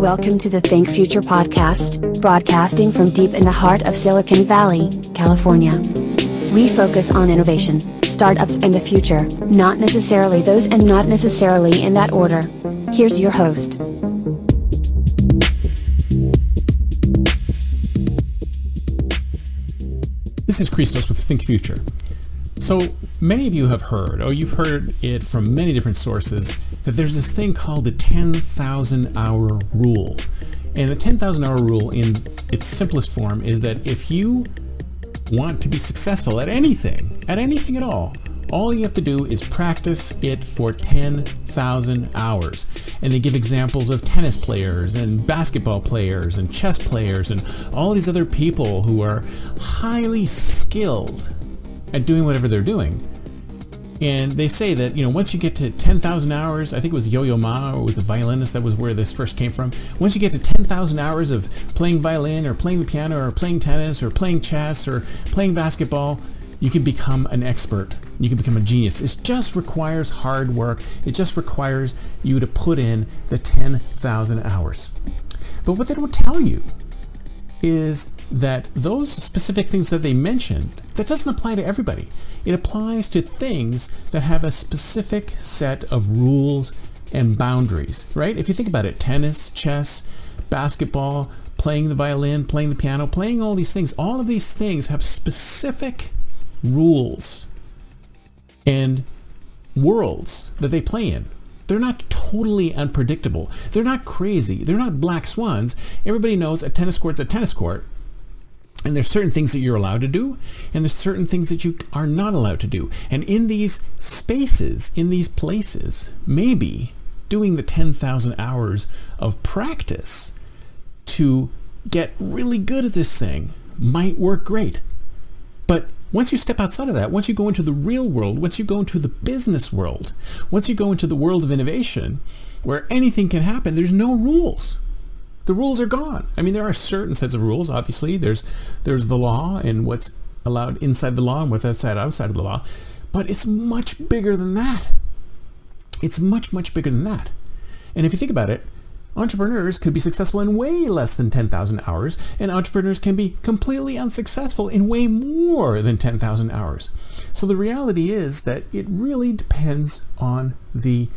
Welcome to the Think Future podcast, broadcasting from deep in the heart of Silicon Valley, California. We focus on innovation, startups, and the future, not necessarily those and not necessarily in that order. Here's your host. This is Christos with Think Future. So many of you have heard, or you've heard it from many different sources, that there's this thing called the 10,000 hour rule. And the 10,000 hour rule, in its simplest form, is that if you want to be successful at anything, at anything at all, all you have to do is practice it for 10,000 hours. And they give examples of tennis players and basketball players and chess players and all these other people who are highly skilled at doing whatever they're doing. And they say that, you know, once you get to 10,000 hours, I think it was Yo-Yo Ma or with the violinist, that was where this first came from. Once you get to 10,000 hours of playing violin or playing the piano or playing tennis or playing chess or playing basketball, you can become an expert. You can become a genius. It just requires hard work. It just requires you to put in the 10,000 hours. But what they don't tell you is that those specific things that they mentioned, that doesn't apply to everybody. It applies to things that have a specific set of rules and boundaries, right? If you think about it, tennis, chess, basketball, playing the violin, playing the piano, playing all these things, all of these things have specific rules and worlds that they play in. They're not totally unpredictable. They're not crazy. They're not black swans. Everybody knows a tennis court's a tennis court. And there's certain things that you're allowed to do, and there's certain things that you are not allowed to do. And in these spaces, in these places, maybe doing the 10,000 hours of practice to get really good at this thing might work great. Once you step outside of that, once you go into the real world, once you go into the business world, once you go into the world of innovation, where anything can happen, there's no rules the rules are gone. I mean, there are certain sets of rules. Obviously, there's there's the law and what's allowed inside the law and what's outside outside of the law, but it's much bigger than that. It's much much bigger than that. And if you think about it, entrepreneurs could be successful in way less than 10,000 hours, and entrepreneurs can be completely unsuccessful in way more than 10,000 hours. So the reality is that it really depends on the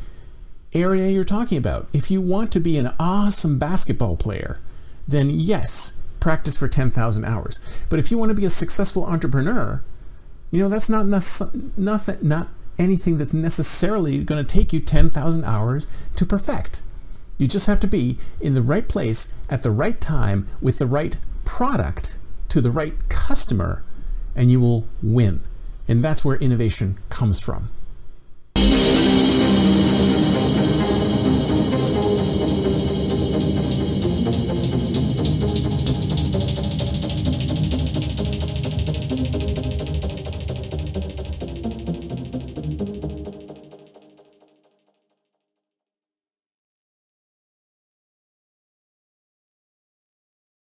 area you're talking about. If you want to be an awesome basketball player, then yes, practice for 10,000 hours. But if you want to be a successful entrepreneur, you know, that's not nothing, not anything that's necessarily going to take you 10,000 hours to perfect. You just have to be in the right place at the right time with the right product to the right customer, and you will win. And that's where innovation comes from.